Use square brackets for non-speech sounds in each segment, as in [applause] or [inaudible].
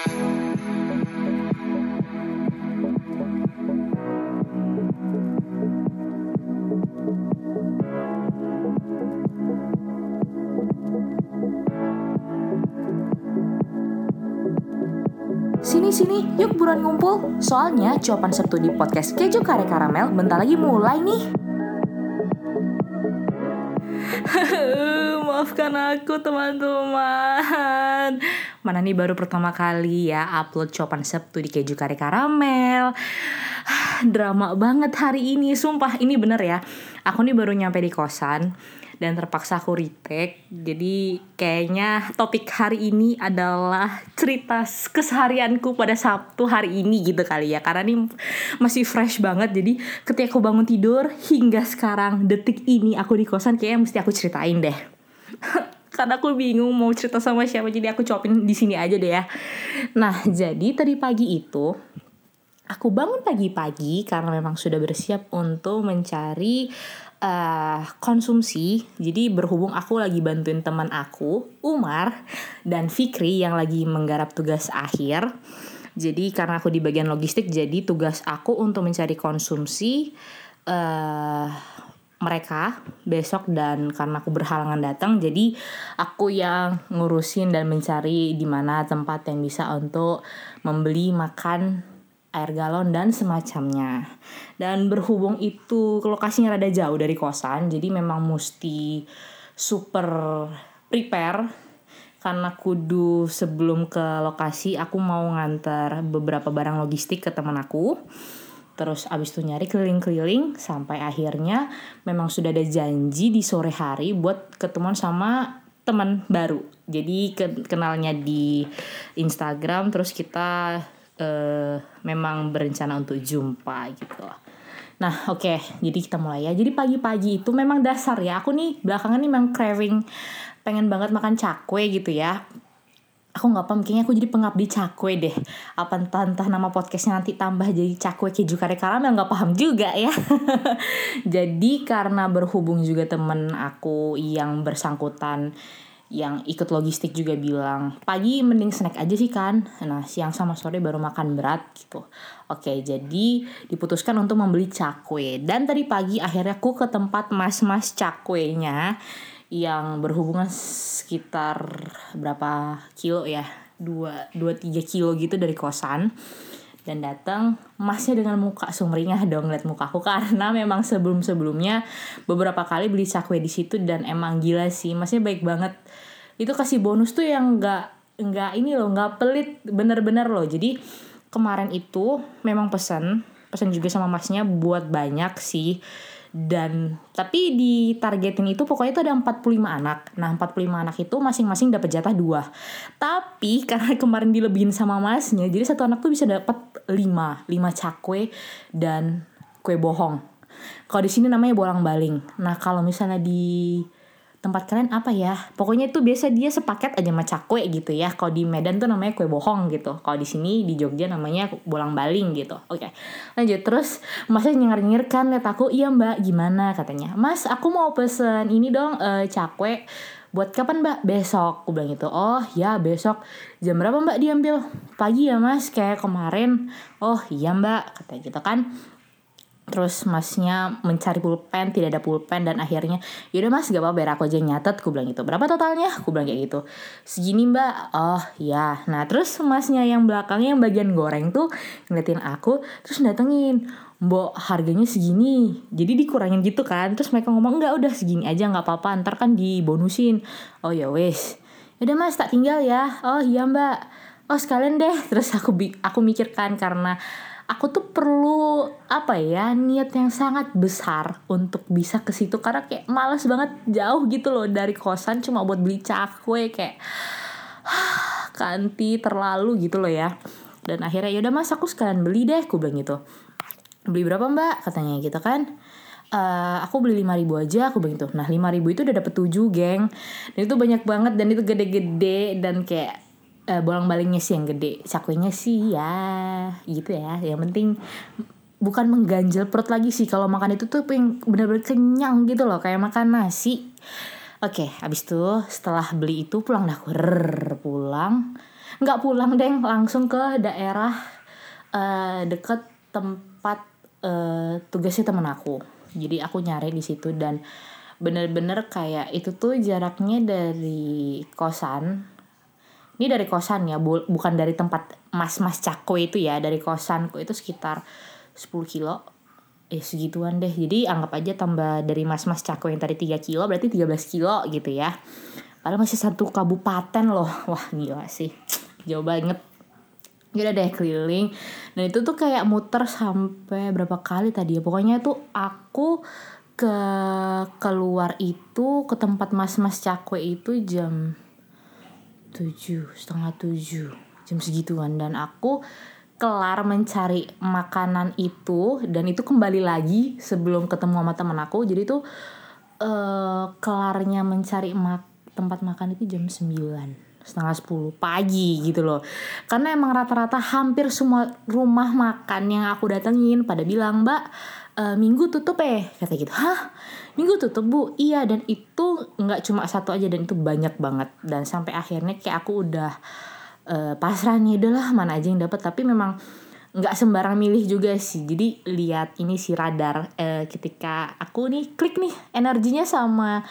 Sini sini, yuk buruan ngumpul. Soalnya Copan Sabtu di podcast Keju Kare Karamel bentar lagi mulai nih. [laughs] Maafkan aku teman-teman Mana nih baru pertama kali ya upload Copan Sabtu di Keju Kare Karamel [sighs] Drama banget hari ini, sumpah ini bener ya Aku nih baru nyampe di kosan dan terpaksa aku retake. Jadi kayaknya topik hari ini adalah cerita keseharianku pada Sabtu hari ini gitu kali ya. Karena ini masih fresh banget. Jadi ketika aku bangun tidur hingga sekarang detik ini aku di kosan kayaknya mesti aku ceritain deh. [laughs] karena aku bingung mau cerita sama siapa jadi aku copin di sini aja deh ya. Nah, jadi tadi pagi itu aku bangun pagi-pagi karena memang sudah bersiap untuk mencari uh, konsumsi. Jadi berhubung aku lagi bantuin teman aku, Umar dan Fikri yang lagi menggarap tugas akhir. Jadi karena aku di bagian logistik, jadi tugas aku untuk mencari konsumsi uh, mereka besok dan karena aku berhalangan datang jadi aku yang ngurusin dan mencari di mana tempat yang bisa untuk membeli makan air galon dan semacamnya. Dan berhubung itu lokasinya rada jauh dari kosan, jadi memang mesti super prepare karena kudu sebelum ke lokasi aku mau ngantar beberapa barang logistik ke teman aku. Terus abis itu nyari keliling-keliling sampai akhirnya memang sudah ada janji di sore hari buat ketemuan sama teman baru. Jadi kenalnya di Instagram terus kita uh, memang berencana untuk jumpa gitu Nah oke, okay, jadi kita mulai ya. Jadi pagi-pagi itu memang dasar ya. Aku nih belakangan nih memang craving pengen banget makan cakwe gitu ya. Aku nggak paham, kayaknya aku jadi pengabdi cakwe deh. Apa entah, entah nama podcastnya nanti tambah jadi cakwe keju kare karamel nggak paham juga ya. [laughs] jadi karena berhubung juga temen aku yang bersangkutan yang ikut logistik juga bilang pagi mending snack aja sih kan nah siang sama sore baru makan berat gitu oke jadi diputuskan untuk membeli cakwe dan tadi pagi akhirnya aku ke tempat mas-mas cakwenya yang berhubungan sekitar berapa kilo ya? Dua dua tiga kilo gitu dari kosan. Dan datang masnya dengan muka sumringah dong liat mukaku. [laughs] Karena memang sebelum sebelumnya beberapa kali beli cakwe di situ dan emang gila sih. Masnya baik banget. Itu kasih bonus tuh yang nggak nggak ini loh nggak pelit bener-bener loh. Jadi kemarin itu memang pesan pesan juga sama masnya buat banyak sih dan tapi di targetin itu pokoknya itu ada 45 anak. Nah, 45 anak itu masing-masing dapat jatah dua. Tapi [laughs] karena kemarin dilebihin sama masnya, jadi satu anak tuh bisa dapat 5, 5 cakwe dan kue bohong. Kalau di sini namanya bolang-baling. Nah, kalau misalnya di tempat kalian apa ya? Pokoknya itu biasa dia sepaket aja sama cakwe gitu ya. Kalau di Medan tuh namanya kue bohong gitu. Kalau di sini di Jogja namanya bolang baling gitu. Oke okay. lanjut. Terus masnya nyengir nyengir kan lihat aku. Iya mbak. Gimana? katanya. Mas aku mau pesen ini dong uh, cakwe. Buat kapan mbak? Besok. Aku bilang gitu. Oh ya besok. Jam berapa mbak? diambil. Pagi ya mas. Kayak kemarin. Oh iya mbak. Katanya gitu kan terus masnya mencari pulpen tidak ada pulpen dan akhirnya yaudah mas gak apa-apa biar aku aja nyatet. Aku bilang gitu. Berapa totalnya? Aku bilang kayak gitu. Segini mbak. Oh ya nah terus masnya yang belakangnya yang bagian goreng tuh ngeliatin aku terus datengin mbok harganya segini. Jadi dikurangin gitu kan. Terus mereka ngomong enggak udah segini aja nggak apa-apa ntar kan dibonusin. Oh ya wes udah mas tak tinggal ya. Oh iya mbak. Oh sekalian deh. Terus aku aku mikirkan karena aku tuh perlu apa ya niat yang sangat besar untuk bisa ke situ. Karena kayak males banget jauh gitu loh dari kosan cuma buat beli cakwe kayak kanti terlalu gitu loh ya. Dan akhirnya yaudah mas aku sekalian beli deh aku bilang gitu. Beli berapa mbak? katanya gitu kan. Uh, aku beli lima ribu aja aku bilang gitu. Nah lima ribu itu udah dapet tujuh geng. Dan itu banyak banget dan itu gede-gede dan kayak uh, eh, bolang balingnya sih yang gede. Cakwenya sih ya gitu ya. Yang penting bukan mengganjal perut lagi sih. Kalau makan itu tuh yang bener-bener kenyang gitu loh. Kayak makan nasi. Oke habis itu setelah beli itu pulang. Dah aku pulang. Nggak pulang deh langsung ke daerah uh, deket tempat uh, tugasnya temen aku. Jadi aku nyari di situ dan bener-bener kayak itu tuh jaraknya dari kosan ini dari kosan ya bu. Bukan dari tempat mas-mas cako itu ya. Dari kosanku itu sekitar 10 kilo. Eh segituan deh. Jadi anggap aja tambah dari mas-mas cako yang tadi 3 kilo berarti 13 kilo gitu ya. Padahal masih satu kabupaten loh. Wah gila sih. Jauh banget. Ya udah deh keliling. Dan itu tuh kayak muter sampai berapa kali tadi ya. Pokoknya tuh aku ke keluar itu ke tempat mas-mas cakwe itu jam tujuh setengah tujuh jam segituan. Dan aku kelar mencari makanan itu dan itu kembali lagi sebelum ketemu sama temen aku. Jadi tuh uh, kelarnya mencari mak tempat makan itu jam sembilan setengah sepuluh pagi gitu loh. Karena emang rata-rata hampir semua rumah makan yang aku datengin pada bilang mbak e, minggu tutup eh kata gitu. Hah? Minggu tutup bu? Iya dan itu nggak cuma satu aja dan itu banyak banget. Dan sampai akhirnya kayak aku udah uh, pasrah nih udahlah mana aja yang dapat tapi memang nggak sembarang milih juga sih. Jadi lihat ini si radar uh, ketika aku nih klik nih energinya sama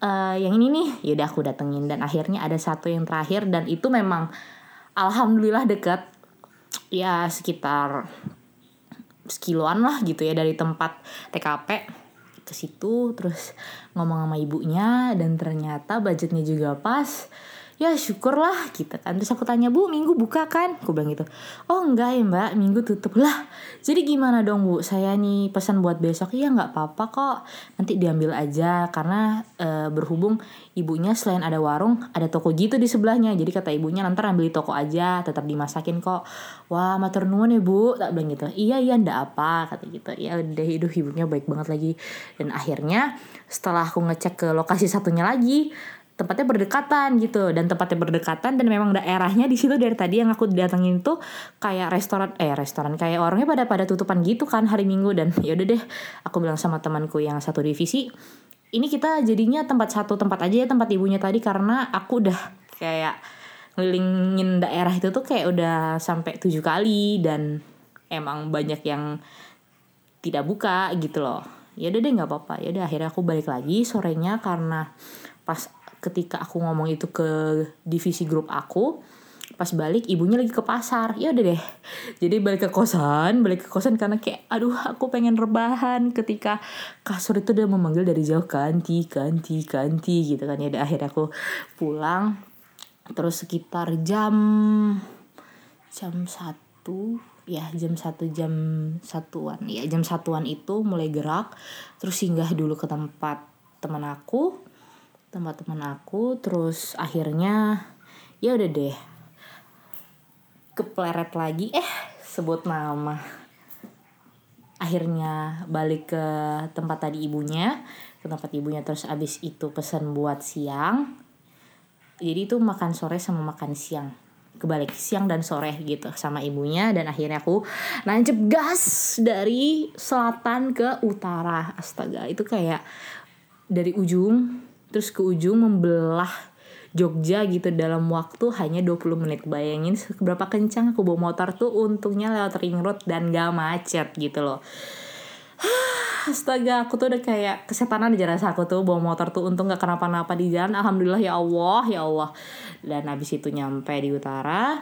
uh, yang ini nih. Ya udah aku datengin dan akhirnya ada satu yang terakhir dan itu memang alhamdulillah dekat ya sekitar sekiloan lah gitu ya dari tempat TKP ke situ terus ngomong sama ibunya dan ternyata budgetnya juga pas ya syukurlah gitu kan. Terus aku tanya bu minggu buka kan? Aku bilang gitu. Oh enggak ya mbak minggu tutup. Lah jadi gimana dong bu? Saya nih pesan buat besok ya nggak apa-apa kok. Nanti diambil aja. Karena e, berhubung ibunya selain ada warung ada toko gitu di sebelahnya. Jadi kata ibunya nanti ambil di toko aja tetap dimasakin kok. Wah matur nuwun ya bu tak bilang gitu. Iya iya ndak apa kata gitu. Ya udah hidup ibunya baik banget lagi. Dan akhirnya setelah aku ngecek ke lokasi satunya lagi tempatnya berdekatan gitu. Dan tempatnya berdekatan dan memang daerahnya di situ dari tadi yang aku datengin tuh kayak restoran eh restoran kayak orangnya pada pada tutupan gitu kan hari minggu. Dan [laughs] ya udah deh aku bilang sama temanku yang satu divisi ini kita jadinya tempat satu tempat aja ya tempat ibunya tadi karena aku udah kayak ngelilingin daerah itu tuh kayak udah sampai tujuh kali dan emang banyak yang tidak buka gitu loh. Ya udah deh nggak apa-apa. Ya udah akhirnya aku balik lagi sorenya karena pas ketika aku ngomong itu ke divisi grup aku pas balik ibunya lagi ke pasar. Ya udah deh. Jadi balik ke kosan balik ke kosan karena kayak aduh aku pengen rebahan ketika kasur itu udah memanggil dari jauh kanti kanti kanti gitu kan. Ya udah akhirnya aku pulang. Terus sekitar jam jam satu ya jam satu jam satuan. Ya jam satuan itu mulai gerak. Terus singgah dulu ke tempat teman aku tempat teman aku terus akhirnya ya udah deh kepleret lagi eh sebut nama. Akhirnya balik ke tempat tadi ibunya ke tempat ibunya terus abis itu pesan buat siang. Jadi itu makan sore sama makan siang. Kebalik siang dan sore gitu sama ibunya dan akhirnya aku nancep gas dari selatan ke utara. Astaga itu kayak dari ujung terus ke ujung membelah Jogja gitu dalam waktu hanya 20 menit. Bayangin seberapa kencang aku bawa motor tuh untungnya lewat ring road dan gak macet gitu loh. [sighs] Astaga aku tuh udah kayak kesetanan di jalan aku tuh bawa motor tuh untung gak kenapa-napa di jalan. Alhamdulillah ya Allah ya Allah. Dan habis itu nyampe di utara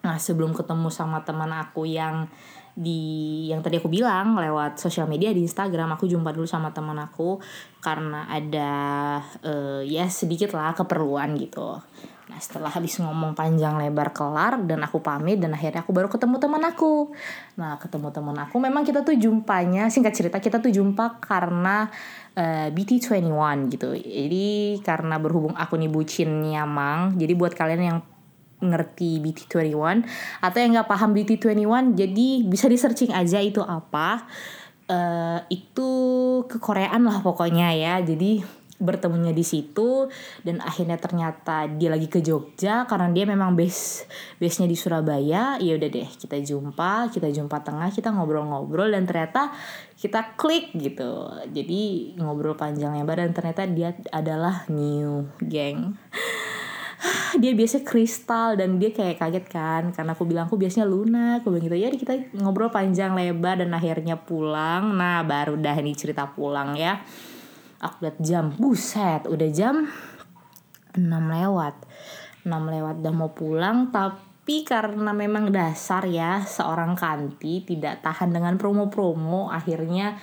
Nah sebelum ketemu sama teman aku yang di yang tadi aku bilang lewat sosial media di Instagram aku jumpa dulu sama teman aku karena ada uh, ya sedikit lah keperluan gitu. Nah setelah habis ngomong panjang lebar kelar dan aku pamit dan akhirnya aku baru ketemu teman aku. Nah ketemu teman aku memang kita tuh jumpanya singkat cerita kita tuh jumpa karena uh, eh, BT21 gitu. Jadi karena berhubung aku nih bucinnya Mang, jadi buat kalian yang ngerti BT21 atau yang nggak paham BT21 jadi bisa di searching aja itu apa. Uh, itu kekoreaan lah pokoknya ya. Jadi bertemunya di situ dan akhirnya ternyata dia lagi ke Jogja karena dia memang base base nya di Surabaya. Ya udah deh kita jumpa kita jumpa tengah kita ngobrol-ngobrol dan ternyata kita klik gitu. Jadi ngobrol panjang lebar dan ternyata dia adalah new [laughs] dia biasa kristal dan dia kayak kaget kan karena aku bilang aku biasanya Luna aku bilang gitu. Ya kita ngobrol panjang lebar dan akhirnya pulang. Nah baru dah nih cerita pulang ya. Aku lihat jam buset udah jam 6 lewat. 6 lewat udah mau pulang tapi karena memang dasar ya seorang kanti tidak tahan dengan promo-promo akhirnya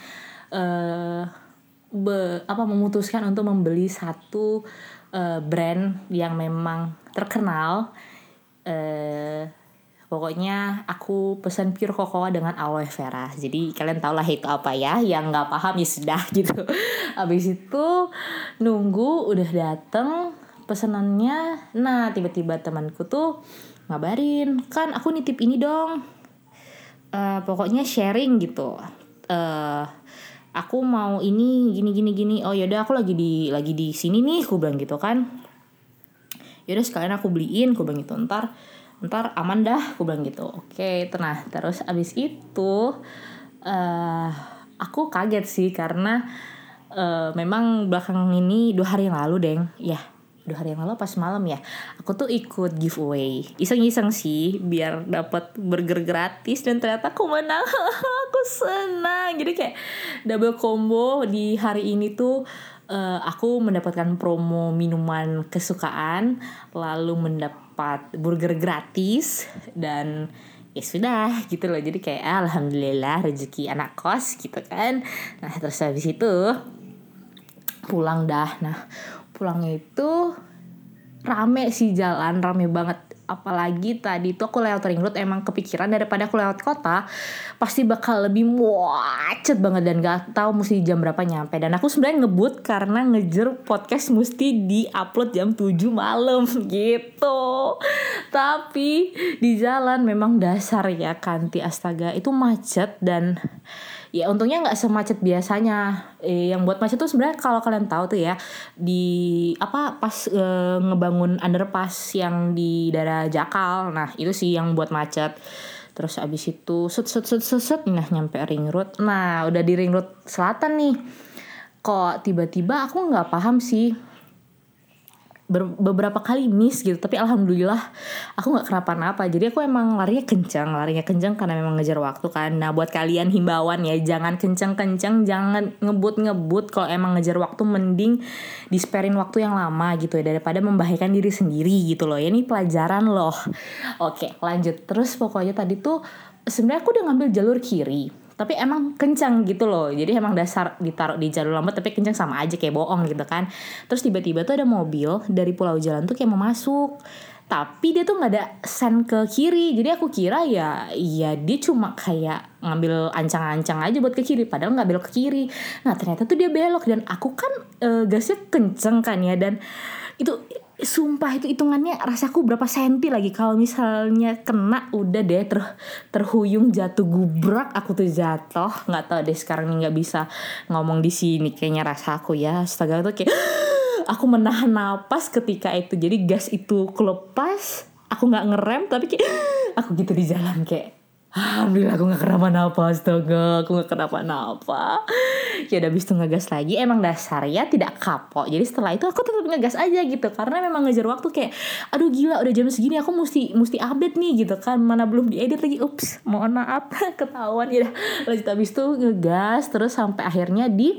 eh be, apa memutuskan untuk membeli satu uh, brand yang memang terkenal. Uh, pokoknya aku pesan pure cocoa dengan aloe vera. Jadi kalian tau lah itu apa ya. Yang nggak paham ya sudah [laughs] gitu. Habis itu nunggu udah dateng pesenannya. Nah tiba-tiba temanku tuh ngabarin kan aku nitip ini dong. Uh, pokoknya sharing gitu. Uh, aku mau ini gini gini gini. Oh yaudah aku lagi di lagi di sini nih aku bilang gitu kan. Yaudah sekalian aku beliin aku bilang gitu. Ntar ntar aman dah aku bilang gitu. Oke tenang. Terus abis itu uh, aku kaget sih karena uh, memang belakang ini dua hari yang lalu deng. Ya dua hari yang lalu pas malam ya. Aku tuh ikut giveaway. Iseng-iseng sih biar dapat burger gratis dan ternyata aku menang. [laughs] Aku senang. Jadi kayak double combo di hari ini tuh uh, aku mendapatkan promo minuman kesukaan lalu mendapat burger gratis dan ya sudah gitu loh. Jadi kayak alhamdulillah rezeki anak kos gitu kan. Nah terus habis itu pulang dah. Nah pulangnya itu rame sih jalan rame banget. Apalagi tadi tuh aku lewat ring road emang kepikiran daripada aku lewat kota pasti bakal lebih macet banget dan gak tahu mesti jam berapa nyampe. Dan aku sebenarnya ngebut karena ngejer podcast mesti di upload jam 7 malam [laughs] gitu. Tapi di jalan memang dasar ya kanti. Astaga itu macet dan ya untungnya nggak semacet biasanya. Eh, yang buat macet tuh sebenarnya kalau kalian tahu tuh ya di apa pas e, ngebangun underpass yang di daerah Jakal. Nah itu sih yang buat macet. Terus abis itu set set set set, set nah nyampe ring road. Nah udah di ring road selatan nih. Kok tiba-tiba aku nggak paham sih beberapa kali miss gitu. Tapi alhamdulillah aku nggak kenapa-napa. Jadi aku emang larinya kencang larinya kencang karena memang ngejar waktu kan. Nah buat kalian himbauan ya jangan kencang-kencang jangan ngebut-ngebut. Kalau emang ngejar waktu mending disperin waktu yang lama gitu ya daripada membahayakan diri sendiri gitu loh. Ya ini pelajaran loh. Oke lanjut. Terus pokoknya tadi tuh sebenarnya aku udah ngambil jalur kiri tapi emang kencang gitu loh. Jadi emang dasar ditaruh di jalur lambat tapi kencang sama aja kayak bohong gitu kan. Terus tiba-tiba tuh ada mobil dari pulau jalan tuh kayak mau masuk. Tapi dia tuh nggak ada sen ke kiri. Jadi aku kira ya ya dia cuma kayak ngambil ancang-ancang aja buat ke kiri padahal nggak belok ke kiri. Nah ternyata tuh dia belok. Dan aku kan e, gasnya kenceng kan ya. Dan itu sumpah itu hitungannya rasaku berapa senti lagi kalau misalnya kena udah deh ter terhuyung jatuh gubrak aku tuh jatuh. Nggak tahu deh sekarang nggak bisa ngomong di sini kayaknya rasaku ya. Astaga tuh kayak [gasps] aku menahan napas ketika itu. Jadi gas itu kelepas aku nggak ngerem tapi kayak [gasps] aku gitu di jalan kayak Alhamdulillah aku gak kenapa-napa Astaga aku gak kenapa-napa Ya udah abis itu ngegas lagi. Emang dasar ya tidak kapok. Jadi setelah itu aku tetap ngegas aja gitu Karena memang ngejar waktu kayak Aduh gila udah jam segini aku mesti mesti update nih gitu kan. Mana belum diedit lagi. Ups mohon maaf [laughs] ketahuan. Ya Lanjut. Abis itu ngegas Terus sampai akhirnya di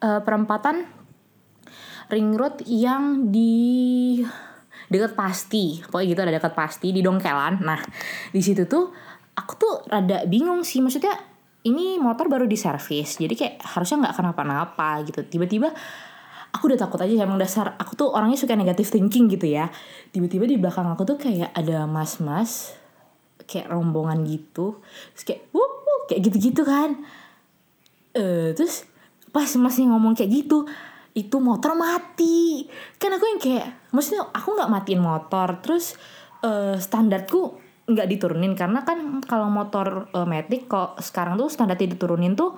uh, perempatan Ring road yang di dekat pasti. Pokoknya gitu ada dekat pasti di Dongkelan. Nah di situ tuh aku tuh rada bingung sih. Maksudnya ini motor baru diservis jadi kayak harusnya nggak kenapa-napa gitu. Tiba-tiba aku udah takut aja emang dasar aku tuh orangnya suka negatif thinking gitu ya. Tiba-tiba di belakang aku tuh kayak ada mas-mas kayak rombongan gitu. Terus kayak wuh, wuh kayak gitu-gitu kan. Uh, terus pas masih ngomong kayak gitu itu motor mati. Kan aku yang kayak maksudnya aku nggak matiin motor. Terus uh, standarku nggak diturunin. Karena kan kalau motor uh, matic kok sekarang tuh standar diturunin tuh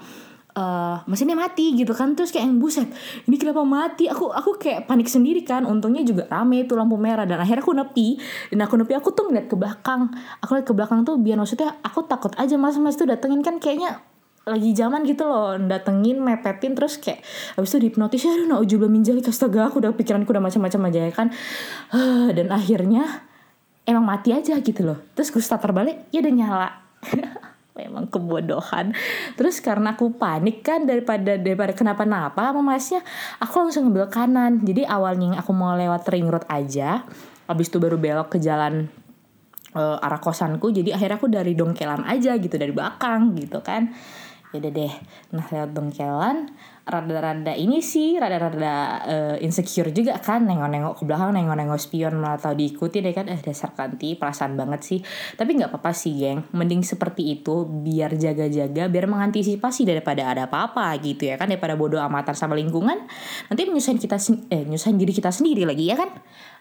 uh, mesinnya mati gitu kan. Terus kayak yang buset ini kenapa mati? Aku aku kayak panik sendiri kan. Untungnya juga rame itu lampu merah dan akhirnya aku nepi. Dan aku nepi aku tuh ngeliat ke belakang. Aku lihat ke belakang tuh biar maksudnya aku takut aja mas mas tuh datengin kan kayaknya lagi zaman gitu loh. Datengin mepetin terus kayak habis itu dihipnotis ya aduh belum minjali astaga aku udah pikiranku udah macam-macam aja ya kan. Dan akhirnya emang mati aja gitu loh. Terus gue starter balik ya udah nyala. [laughs] Memang kebodohan. Terus karena aku panik kan daripada daripada kenapa-napa sama masnya aku langsung ngambil kanan. Jadi awalnya aku mau lewat ring road aja. Habis itu baru belok ke jalan uh, arah kosanku. Jadi akhirnya aku dari dongkelan aja gitu dari belakang gitu kan. Ya deh. Nah lewat dongkelan rada-rada ini sih rada-rada uh, insecure juga kan nengok-nengok ke belakang nengok-nengok spion malah tahu diikuti deh kan eh dasar kanti perasaan banget sih tapi nggak apa-apa sih geng mending seperti itu biar jaga-jaga biar mengantisipasi daripada ada apa-apa gitu ya kan daripada bodoh amatan sama lingkungan nanti menyusahin kita eh nyusahin diri kita sendiri lagi ya kan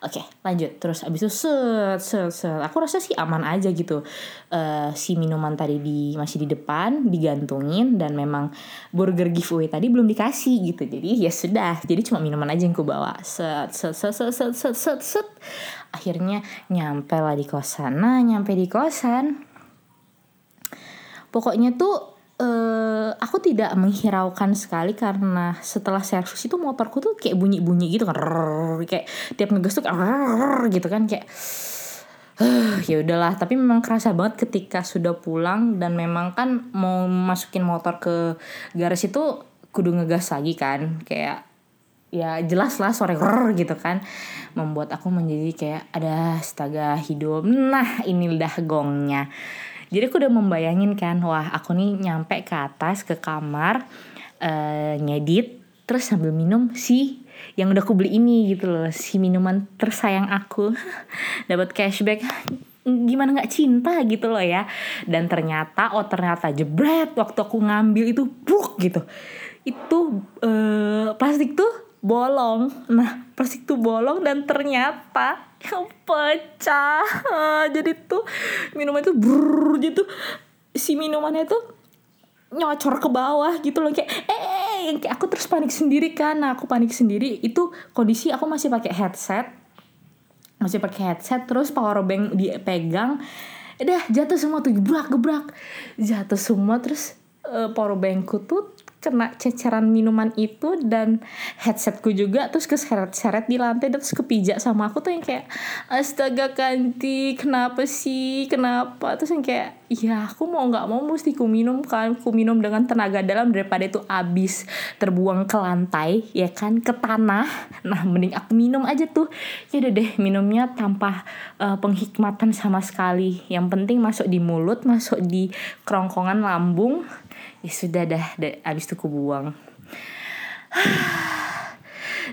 Oke, lanjut. Terus abis itu set, set, set. Aku rasa sih aman aja gitu. Uh, si minuman tadi di masih di depan, digantungin dan memang burger giveaway tadi belum dikasih gitu. Jadi ya sudah. Jadi cuma minuman aja yang ku bawa. Set, set, set, set, set, set, set, set. Akhirnya nyampe lah di kosan. Nah, nyampe di kosan. Pokoknya tuh uh, aku tidak menghiraukan sekali karena setelah servis itu motorku tuh kayak bunyi-bunyi gitu kan kayak tiap ngegas tuh gitu kan kayak uh, ya udahlah tapi memang kerasa banget ketika sudah pulang dan memang kan mau masukin motor ke garis itu kudu ngegas lagi kan. Kayak ya jelas lah sore gitu kan. Membuat aku menjadi kayak ada astaga hidup nah ini udah gongnya. Jadi aku udah membayangin kan wah aku nih nyampe ke atas ke kamar uh, ngedit terus sambil minum si yang udah aku beli ini gitu loh si minuman tersayang aku. [laughs] Dapat cashback. Gimana nggak cinta gitu loh ya. Dan ternyata oh ternyata jebret waktu aku ngambil itu bruk gitu itu uh, plastik tuh bolong. Nah plastik tuh bolong dan ternyata yang pecah. [laughs] Jadi tuh minuman itu brrr gitu. Si minumannya tuh nyocor ke bawah gitu loh. Kayak eh yang kayak aku terus panik sendiri kan. Nah aku panik sendiri. Itu kondisi aku masih pakai headset. Masih pakai headset terus power bank dipegang. Udah jatuh semua tuh gebrak gebrak. Jatuh semua terus uh, power bankku tuh kena ceceran minuman itu dan headsetku juga terus keseret-seret di lantai terus kepijak sama aku tuh yang kayak astaga kanti kenapa sih? Kenapa? Terus yang kayak ya aku mau nggak mau mesti ku minum kan ku minum dengan tenaga dalam daripada itu abis terbuang ke lantai ya kan ke tanah. Nah mending aku minum aja tuh. Ya udah deh minumnya tanpa uh, penghikmatan sama sekali. Yang penting masuk di mulut masuk di kerongkongan lambung ya sudah dah, abis itu aku buang.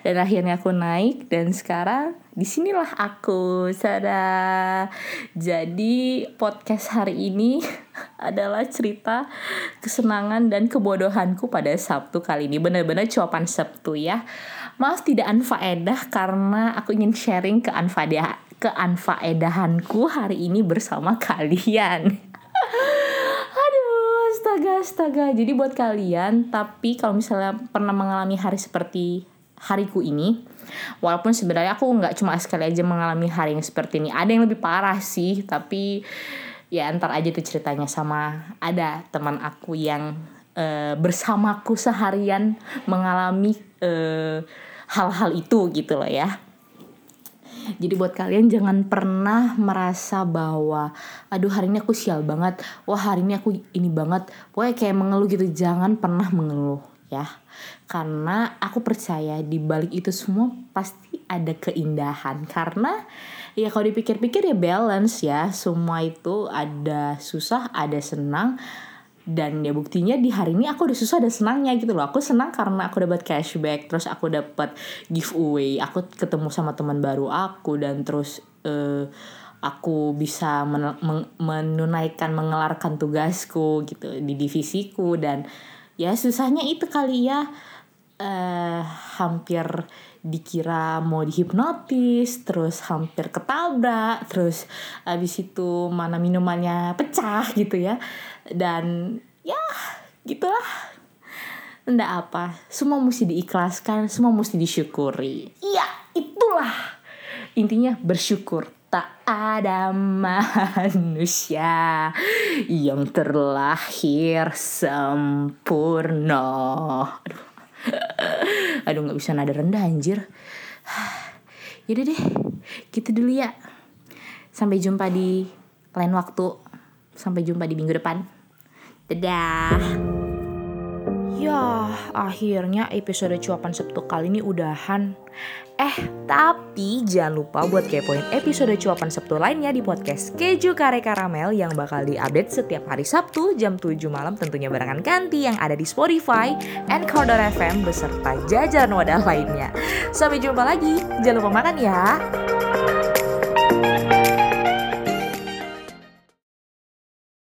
Dan akhirnya aku naik dan sekarang di sinilah aku. Sada jadi podcast hari ini [laughs] adalah cerita kesenangan dan kebodohanku pada Sabtu kali ini. Benar-benar cuapan Sabtu ya. Maaf tidak anfaedah karena aku ingin sharing ke anfaedah ke anfaedahanku hari ini bersama [laughs] kalian astaga astaga. Jadi buat kalian tapi kalau misalnya pernah mengalami hari seperti hariku ini walaupun sebenarnya aku nggak cuma sekali aja mengalami hari yang seperti ini. Ada yang lebih parah sih tapi ya antar aja tuh ceritanya sama ada teman aku yang uh, bersamaku seharian mengalami uh, hal-hal itu gitu loh ya jadi buat kalian jangan pernah merasa bahwa aduh hari ini aku sial banget, wah hari ini aku ini banget. Pokoknya kayak mengeluh gitu, jangan pernah mengeluh ya. Karena aku percaya di balik itu semua pasti ada keindahan karena ya kalau dipikir-pikir ya balance ya. Semua itu ada susah, ada senang dan ya buktinya di hari ini aku udah susah ada senangnya gitu loh. Aku senang karena aku dapat cashback terus aku dapat giveaway. Aku ketemu sama teman baru aku dan terus uh, aku bisa men men menunaikan mengelarkan tugasku gitu di divisiku. Dan ya susahnya itu kali ya uh, hampir dikira mau dihipnotis terus hampir ketabrak terus abis itu mana minumannya pecah gitu ya dan ya gitulah ndak apa semua mesti diikhlaskan semua mesti disyukuri iya itulah intinya bersyukur tak ada manusia yang terlahir sempurna. Aduh, aduh nggak bisa nada rendah anjir. [sighs] Yaudah deh, gitu dulu ya. Sampai jumpa di lain waktu. Sampai jumpa di minggu depan. Dadah. Ya, akhirnya episode cuapan Sabtu kali ini udahan. Eh, tapi jangan lupa buat kepoin episode cuapan Sabtu lainnya di podcast Keju Kare Karamel yang bakal diupdate setiap hari Sabtu jam 7 malam tentunya barengan ganti yang ada di Spotify, Anchor FM beserta jajaran wadah lainnya. Sampai jumpa lagi, jangan lupa makan ya.